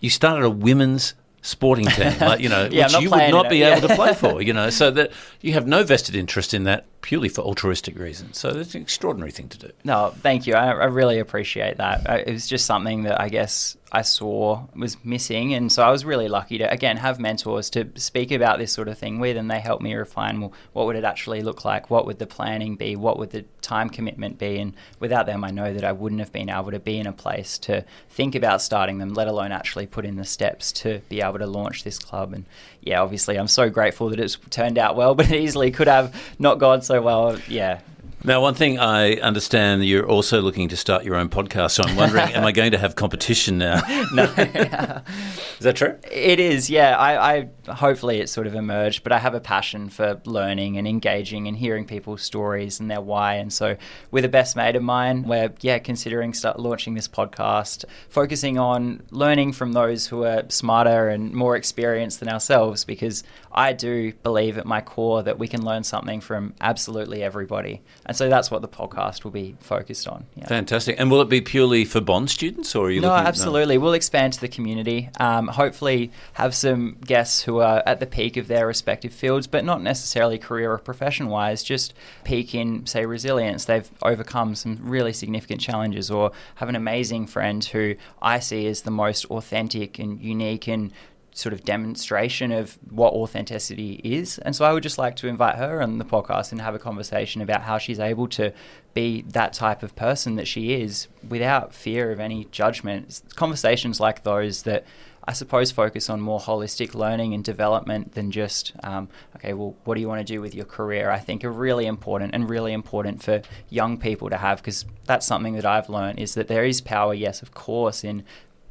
you started a women's sporting team, like, you know,
yeah,
which you would not be able to play for, you know, so that you have no vested interest in that purely for altruistic reasons. So it's an extraordinary thing to do.
No, thank you. I, I really appreciate that. It was just something that I guess I saw was missing. And so I was really lucky to, again, have mentors to speak about this sort of thing with, and they helped me refine well, what would it actually look like? What would the planning be? What would the time commitment be? And without them, I know that I wouldn't have been able to be in a place to think about starting them, let alone actually put in the steps to be able to launch this club. And yeah, obviously, I'm so grateful that it's turned out well, but it easily could have not gone so well. Yeah,
now, one thing I understand you're also looking to start your own podcast. So I'm wondering, am I going to have competition now?
no.
is that true?
It is, yeah. I, I hopefully it's sort of emerged, but I have a passion for learning and engaging and hearing people's stories and their why. And so, with a best mate of mine, we're yeah considering start launching this podcast, focusing on learning from those who are smarter and more experienced than ourselves, because I do believe at my core that we can learn something from absolutely everybody. And so that's what the podcast will be focused on.
Yeah. Fantastic. And will it be purely for Bond students or are you
No,
looking,
absolutely. No? We'll expand to the community. Um, hopefully have some guests who are at the peak of their respective fields, but not necessarily career or profession wise, just peak in, say, resilience. They've overcome some really significant challenges or have an amazing friend who I see as the most authentic and unique and sort of demonstration of what authenticity is. And so I would just like to invite her on the podcast and have a conversation about how she's able to be that type of person that she is without fear of any judgment. It's conversations like those that I suppose focus on more holistic learning and development than just, um, okay, well, what do you want to do with your career? I think are really important and really important for young people to have because that's something that I've learned is that there is power, yes, of course, in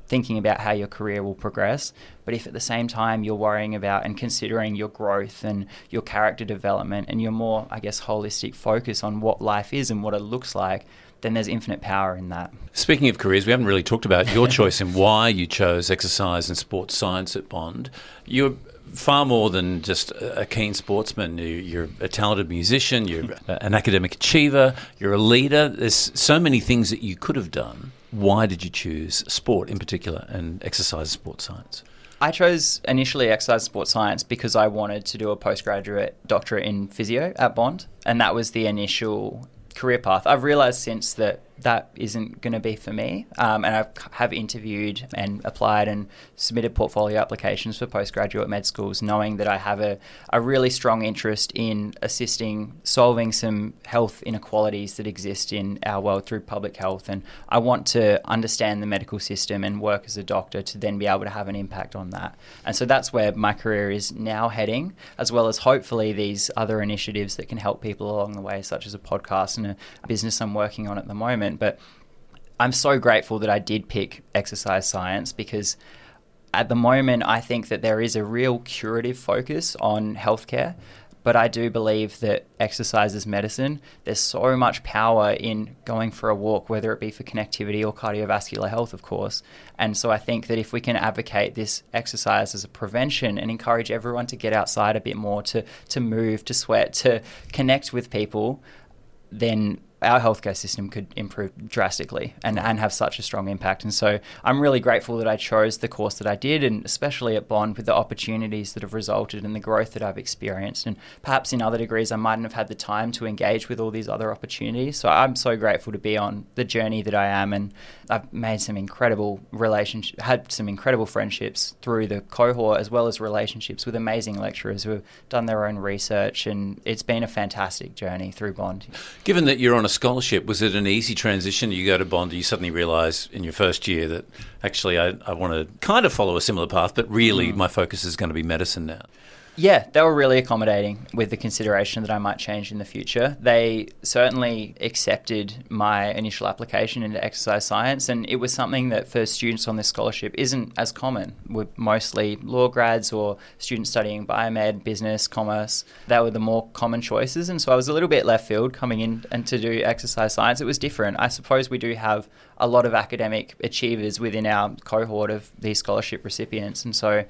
thinking about how your career will progress. But if at the same time you're worrying about and considering your growth and your character development and your more, I guess, holistic focus on what life is and what it looks like, then there's infinite power in that.
Speaking of careers, we haven't really talked about your choice and why you chose exercise and sports science at Bond. You're far more than just a keen sportsman. You're a talented musician, you're an academic achiever, you're a leader. There's so many things that you could have done why did you choose sport in particular and exercise sports science?
I chose initially exercise sports science because I wanted to do a postgraduate doctorate in physio at Bond, and that was the initial career path. I've realized since that that isn't going to be for me. Um, and I have interviewed and applied and submitted portfolio applications for postgraduate med schools, knowing that I have a, a really strong interest in assisting solving some health inequalities that exist in our world through public health. And I want to understand the medical system and work as a doctor to then be able to have an impact on that. And so that's where my career is now heading, as well as hopefully these other initiatives that can help people along the way, such as a podcast and a business I'm working on at the moment. But I'm so grateful that I did pick exercise science because at the moment I think that there is a real curative focus on healthcare. But I do believe that exercise is medicine. There's so much power in going for a walk, whether it be for connectivity or cardiovascular health, of course. And so I think that if we can advocate this exercise as a prevention and encourage everyone to get outside a bit more, to, to move, to sweat, to connect with people, then our healthcare system could improve drastically and, and have such a strong impact. And so I'm really grateful that I chose the course that I did, and especially at Bond with the opportunities that have resulted and the growth that I've experienced. And perhaps in other degrees, I mightn't have had the time to engage with all these other opportunities. So I'm so grateful to be on the journey that I am. And I've made some incredible relationships, had some incredible friendships through the cohort, as well as relationships with amazing lecturers who have done their own research. And it's been a fantastic journey through Bond.
Given that you're on a scholarship, was it an easy transition? You go to Bond, you suddenly realise in your first year that actually I, I want to kind of follow a similar path, but really mm. my focus is going to be medicine now.
Yeah, they were really accommodating with the consideration that I might change in the future. They certainly accepted my initial application into exercise science, and it was something that for students on this scholarship isn't as common. We're mostly law grads or students studying biomed, business, commerce. They were the more common choices, and so I was a little bit left field coming in and to do exercise science. It was different. I suppose we do have a lot of academic achievers within our cohort of these scholarship recipients, and so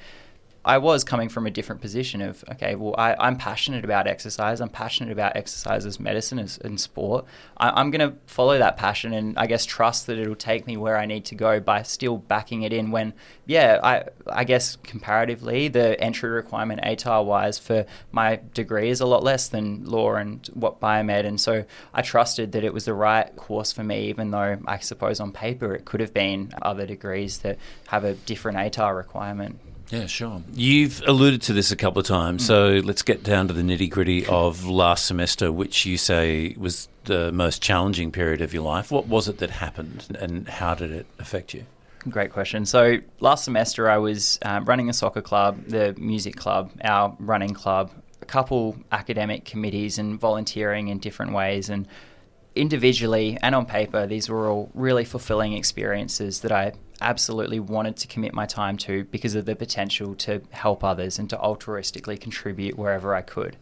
I was coming from a different position of okay, well, I, am passionate about exercise. I'm passionate about exercise as medicine as, and sport. I, am going to follow that passion and I guess trust that it'll take me where I need to go by still backing it in. When yeah, I I guess comparatively the entry requirement ATAR wise for my degree is a lot less than law and what biomed, and so I trusted that it was the right course for me, even though I suppose on paper it could have been other degrees that have a different ATAR requirement.
Yeah, sure. You've alluded to this a couple of times, mm. so let's get down to the nitty gritty of last semester, which you say was the most challenging period of your life. What was it that happened, and how did it affect you?
Great question. So last semester, I was um, running a soccer club, the music club, our running club, a couple academic committees, and volunteering in different ways, and individually and on paper, these were all really fulfilling experiences that I absolutely wanted to commit my time to because of the potential to help others and to altruistically contribute wherever I could.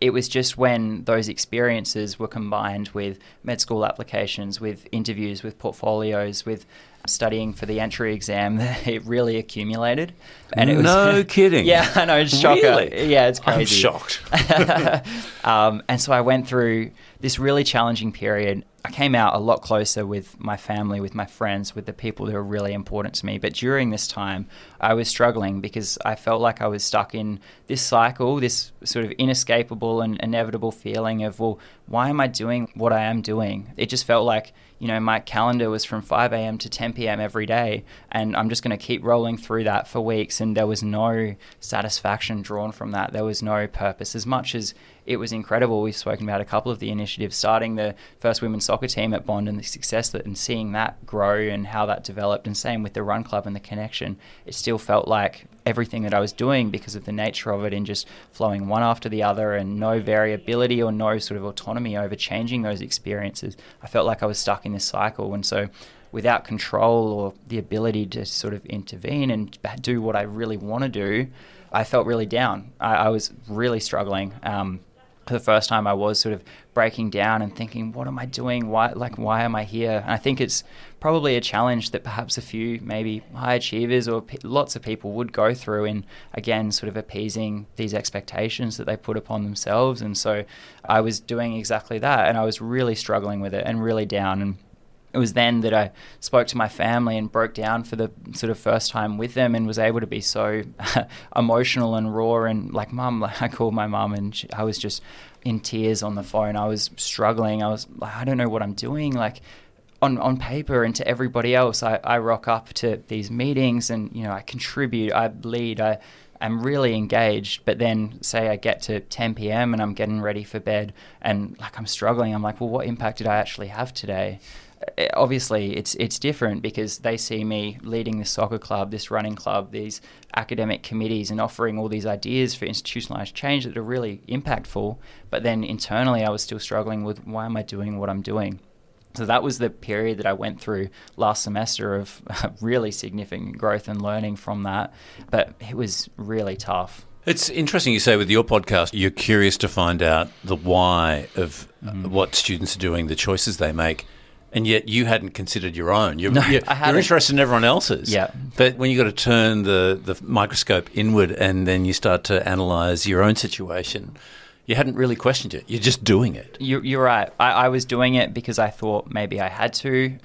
It was just when those experiences were combined with med school applications, with interviews, with portfolios, with studying for the entry exam that it really accumulated.
And it was no kidding.
Yeah, I know. It's shocking. Really? Yeah, it's crazy.
I'm shocked.
um, and so I went through this really challenging period. I came out a lot closer with my family, with my friends, with the people who are really important to me. But during this time, I was struggling because I felt like I was stuck in this cycle, this sort of inescapable and inevitable feeling of, well, why am I doing what I am doing? It just felt like, you know, my calendar was from 5 a.m. to 10 p.m. every day, and I'm just going to keep rolling through that for weeks. And there was no satisfaction drawn from that. There was no purpose. As much as it was incredible. We've spoken about a couple of the initiatives, starting the first women's soccer team at Bond and the success that, and seeing that grow and how that developed, and same with the run club and the connection. It still felt like everything that I was doing because of the nature of it and just flowing one after the other and no variability or no sort of autonomy over changing those experiences. I felt like I was stuck in this cycle. And so without control or the ability to sort of intervene and do what I really want to do, I felt really down. I, I was really struggling. Um, for the first time, I was sort of breaking down and thinking, "What am I doing? Why, like, why am I here?" And I think it's probably a challenge that perhaps a few, maybe high achievers or p- lots of people would go through in again, sort of appeasing these expectations that they put upon themselves. And so, I was doing exactly that, and I was really struggling with it and really down. And it was then that I spoke to my family and broke down for the sort of first time with them and was able to be so emotional and raw and like mum like I called my mum and she, I was just in tears on the phone I was struggling I was like I don't know what I'm doing like on, on paper and to everybody else, I, I rock up to these meetings and, you know, I contribute, I lead, I am really engaged. But then say I get to 10 p.m. and I'm getting ready for bed and like I'm struggling. I'm like, well, what impact did I actually have today? Uh, obviously it's it's different because they see me leading this soccer club, this running club, these academic committees, and offering all these ideas for institutionalized change that are really impactful. But then internally, I was still struggling with why am I doing what I'm doing. So that was the period that I went through last semester of really significant growth and learning from that. But it was really tough.
It's interesting you say with your podcast, you're curious to find out the why of mm-hmm. what students are doing, the choices they make. And yet you hadn't considered your own. You're,
no,
you're, you're interested in everyone else's.
Yeah.
But when you got to turn the, the microscope inward and then you start to analyze your own situation, you hadn't really questioned it. You're just doing it.
You, are right. I, I was doing it because I thought maybe I had to.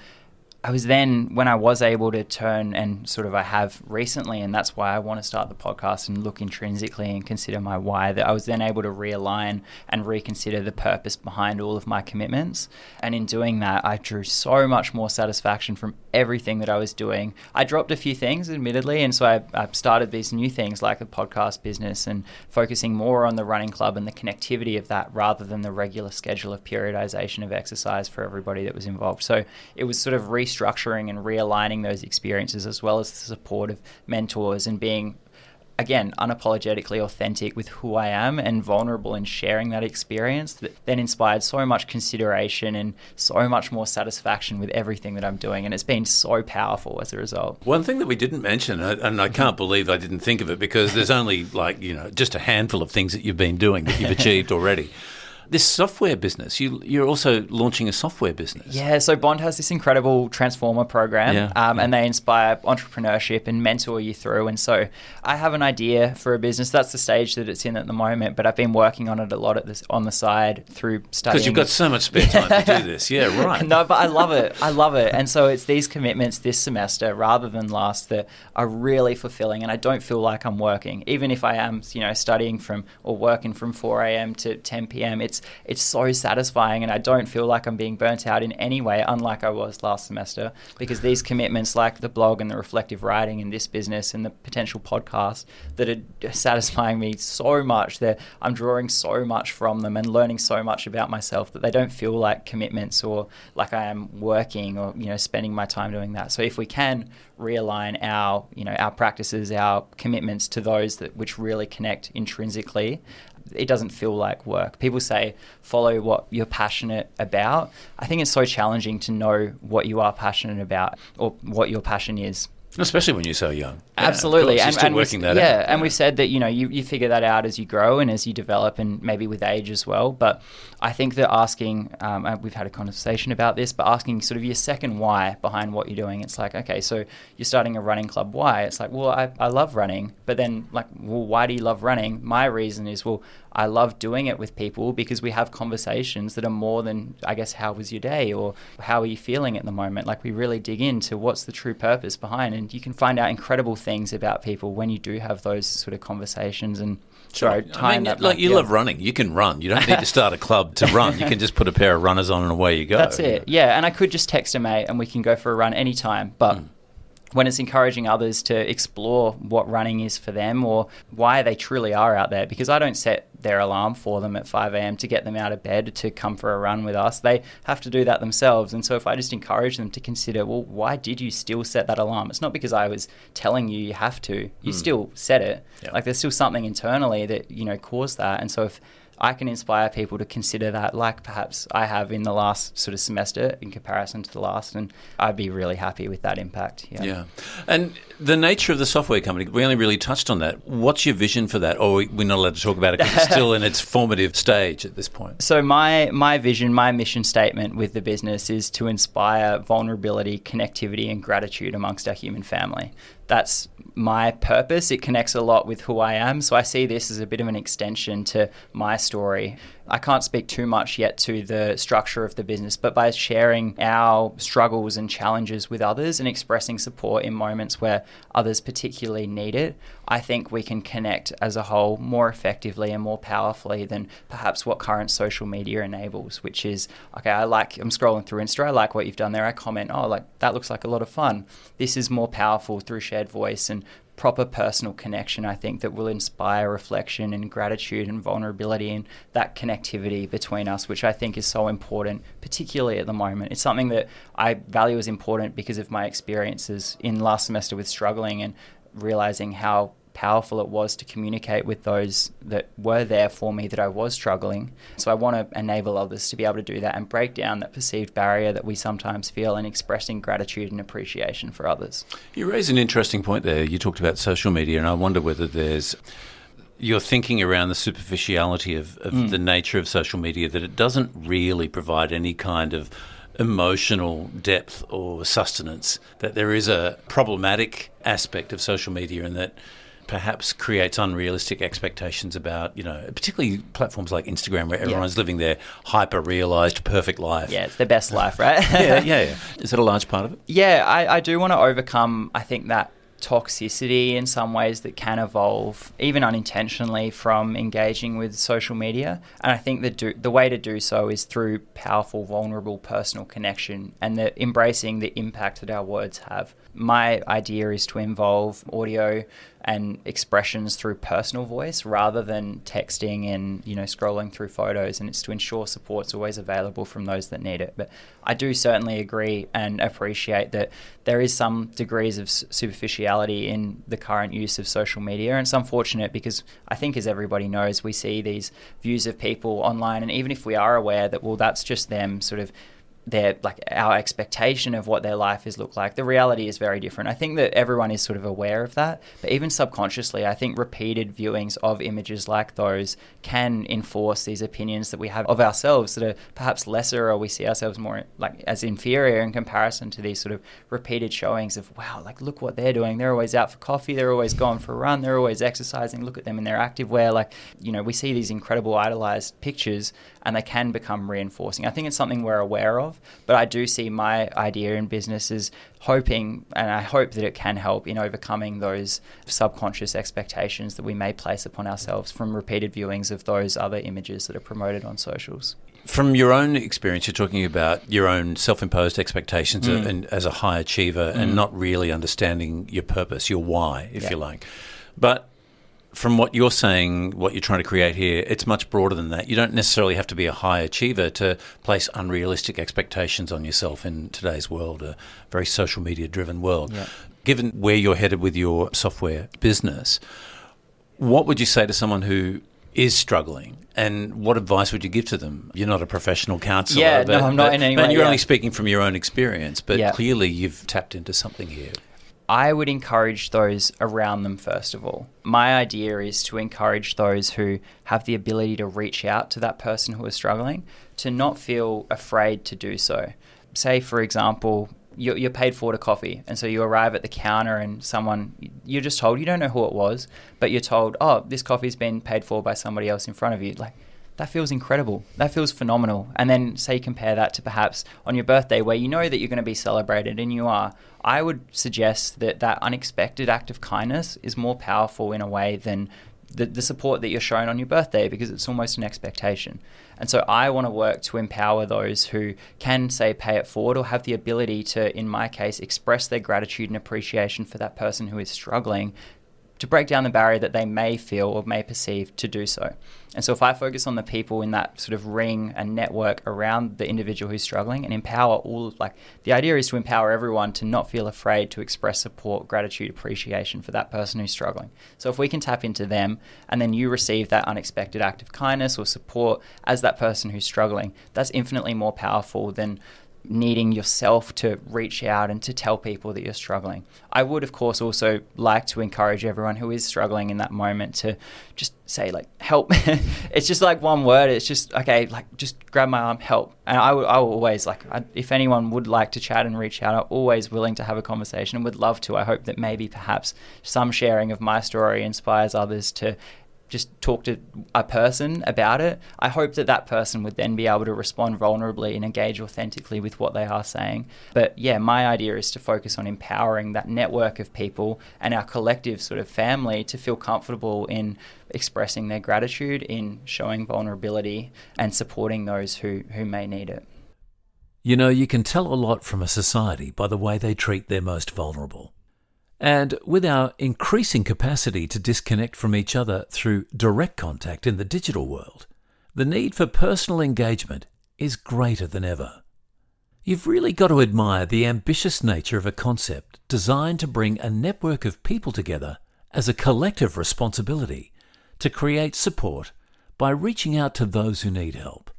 I was then when I was able to turn and sort of I have recently, and that's why I want to start the podcast and look intrinsically and consider my why. That I was then able to realign and reconsider the purpose behind all of my commitments, and in doing that, I drew so much more satisfaction from everything that I was doing. I dropped a few things, admittedly, and so I, I started these new things like the podcast business and focusing more on the running club and the connectivity of that rather than the regular schedule of periodization of exercise for everybody that was involved. So it was sort of restructuring and realigning those experiences, as well as the support of mentors and being again, unapologetically authentic with who I am and vulnerable in sharing that experience that then inspired so much consideration and so much more satisfaction with everything that I'm doing. And it's been so powerful as a result.
One thing that we didn't mention, and I can't believe I didn't think of it because there's only like, you know, just a handful of things that you've been doing that you've achieved already this software business. You you're also launching a software business.
Yeah, so Bond has this incredible transformer program, yeah, um, yeah. and they inspire entrepreneurship and mentor you through. And so I have an idea for a business. That's the stage that it's in at the moment, but I've been working on it a lot at this on the side through studying.
Because you've got so much spare time to do this. Yeah, right.
no, but I love it. I love it. And so it's these commitments this semester rather than last that are really fulfilling, and I don't feel like I'm working, even if I am, you know, studying from or working from 4 a.m. to 10 p.m. It's it's so satisfying, and I don't feel like I'm being burnt out in any way, unlike I was last semester. Because these commitments, like the blog and the reflective writing and this business and the potential podcast, that are satisfying me so much that I'm drawing so much from them and learning so much about myself that they don't feel like commitments or like I am working or you know spending my time doing that. So if we can realign our you know our practices, our commitments to those that which really connect intrinsically, it doesn't feel like work. People say follow what you're passionate about. I think it's so challenging to know what you are passionate about or what your passion is.
Especially when you're so young.
Absolutely.
Yeah, and, and working that
yeah,
out.
Yeah, and we've said that, you know, you, you figure that out as you grow and as you develop and maybe with age as well. But I think that asking, um, we've had a conversation about this, but asking sort of your second why behind what you're doing. It's like, okay, so you're starting a running club. Why? It's like, well, I, I love running. But then, like, well, why do you love running? My reason is, well, I love doing it with people because we have conversations that are more than, I guess, how was your day or how are you feeling at the moment? Like we really dig into what's the true purpose behind. And you can find out incredible things about people when you do have those sort of conversations and Sure.
I mean, like back, you yeah. love running. You can run. You don't need to start a club to run. You can just put a pair of runners on and away you go.
That's it. Yeah, and I could just text a mate and we can go for a run anytime. But mm when it's encouraging others to explore what running is for them or why they truly are out there because I don't set their alarm for them at 5 a.m. to get them out of bed to come for a run with us. They have to do that themselves. And so if I just encourage them to consider, well, why did you still set that alarm? It's not because I was telling you you have to. You mm. still set it. Yep. Like there's still something internally that, you know, caused that. And so if I can inspire people to consider that, like perhaps I have in the last sort of semester in comparison to the last, and I'd be really happy with that impact.
Yeah. yeah. And the nature of the software company, we only really touched on that. What's your vision for that? Or we're not allowed to talk about it because it's still in its formative stage at this point.
So, my, my vision, my mission statement with the business is to inspire vulnerability, connectivity, and gratitude amongst our human family that's my purpose. It connects a lot with who I am. So I see this as a bit of an extension to my story. I can't speak too much yet to the structure of the business, but by sharing our struggles and challenges with others and expressing support in moments where others particularly need it, I think we can connect as a whole more effectively and more powerfully than perhaps what current social media enables, which is okay, I like, I'm scrolling through Insta, I like what you've done there. I comment, oh, like that looks like a lot of fun. This is more powerful through shared voice and proper personal connection, I think, that will inspire reflection and gratitude and vulnerability and that connectivity between us, which I think is so important, particularly at the moment. It's something that I value as important because of my experiences in last semester with struggling and realizing how powerful it was to communicate with those that were there for me that I was struggling. So I want to enable others to be able to do that and break down that perceived barrier that we sometimes feel in expressing gratitude and appreciation for others.
You raise an interesting point there. You talked about social media, and I wonder whether there's you're thinking around the superficiality of, of mm. the nature of social media that it doesn't really provide any kind of emotional depth or sustenance that there is a problematic aspect of social media and that perhaps creates unrealistic expectations about, you know, particularly platforms like Instagram where everyone's yeah. living their hyper realized perfect life.
Yeah, it's the best life, right?
yeah, yeah, yeah. Is that a large part of it?
Yeah, I, I do want to overcome, I think, that toxicity in some ways that can evolve, even unintentionally, from engaging with social media. And I think the do, the way to do so is through powerful, vulnerable, personal connection and the embracing the impact that our words have. My idea is to involve audio and expressions through personal voice rather than texting and you know scrolling through photos and it's to ensure support's always available from those that need it. But i do certainly agree and appreciate that there is some degrees of superficiality in the current use of social media and it's unfortunate because i think as everybody knows we see these views of people online and even if we are aware that well that's just them sort of their like our expectation of what their life is look like. The reality is very different. I think that everyone is sort of aware of that, but even subconsciously, I think repeated viewings of images like those can enforce these opinions that we have of ourselves that are perhaps lesser, or we see ourselves more like as inferior in comparison to these sort of repeated showings of wow, like look what they're doing. They're always out for coffee. They're always going for a run. They're always exercising. Look at them in their active wear. Like you know, we see these incredible idolized pictures, and they can become reinforcing. I think it's something we're aware of but I do see my idea in business as hoping, and I hope that it can help in overcoming those subconscious expectations that we may place upon ourselves from repeated viewings of those other images that are promoted on socials.
From your own experience, you're talking about your own self-imposed expectations mm. and as a high achiever, mm. and not really understanding your purpose, your why, if yeah. you like. But from what you're saying, what you're trying to create here, it's much broader than that. You don't necessarily have to be a high achiever to place unrealistic expectations on yourself in today's world, a very social media driven world. Yeah. Given where you're headed with your software business, what would you say to someone who is struggling, and what advice would you give to them? You're not a professional counselor.
Yeah, but, no, I'm not
but,
in any way.
you're
yeah.
only speaking from your own experience, but yeah. clearly you've tapped into something here.
I would encourage those around them first of all. My idea is to encourage those who have the ability to reach out to that person who is struggling to not feel afraid to do so. Say, for example, you're, paid for a coffee, and so you arrive at the counter, and someone you're just told you don't know who it was, but you're told, "Oh, this coffee's been paid for by somebody else in front of you." Like that feels incredible. That feels phenomenal. And then say compare that to perhaps on your birthday where you know that you're going to be celebrated and you are. I would suggest that that unexpected act of kindness is more powerful in a way than the, the support that you're shown on your birthday because it's almost an expectation. And so I want to work to empower those who can say pay it forward or have the ability to, in my case, express their gratitude and appreciation for that person who is struggling to break down the barrier that they may feel or may perceive to do so. And so, if I focus on the people in that sort of ring and network around the individual who's struggling and empower all, like the idea is to empower everyone to not feel afraid to express support, gratitude, appreciation for that person who's struggling. So, if we can tap into them and then you receive that unexpected act of kindness or support as that person who's struggling, that's infinitely more powerful than needing yourself to reach out and to tell people that you're struggling. I would, of course, also like to encourage everyone who is struggling in that moment to just say, like, help. it's just like one word. It's just, okay, like, just grab my arm, help. And I, will, I will always, like, I, if anyone would like to chat and reach out, I'm always willing to have a conversation and would love to. I hope that maybe perhaps some sharing of my story inspires others to just talk to a person about it, I hope that that person would then be able to respond vulnerably and engage authentically with what they are saying. But yeah, my idea is to focus on empowering that network of people and our collective sort of family to feel comfortable in expressing their gratitude, in showing vulnerability, and supporting those who, who may need it.
You know, you can tell a lot from a society by the way they treat their most vulnerable. And with our increasing capacity to disconnect from each other through direct contact in the digital world, the need for personal engagement is greater than ever. You've really got to admire the ambitious nature of a concept designed to bring a network of people together as a collective responsibility to create support by reaching out to those who need help.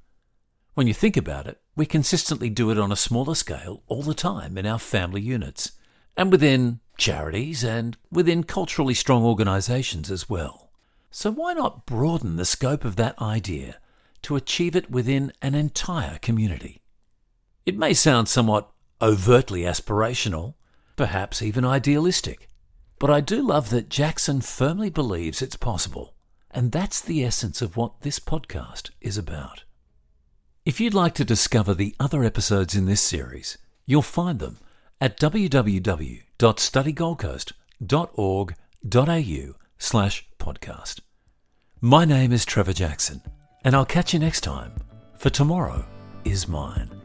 When you think about it, we consistently do it on a smaller scale all the time in our family units and within charities and within culturally strong organisations as well. So why not broaden the scope of that idea to achieve it within an entire community? It may sound somewhat overtly aspirational, perhaps even idealistic, but I do love that Jackson firmly believes it's possible, and that's the essence of what this podcast is about. If you'd like to discover the other episodes in this series, you'll find them at www.studygoldcoast.org.au slash podcast. My name is Trevor Jackson, and I'll catch you next time, for tomorrow is mine.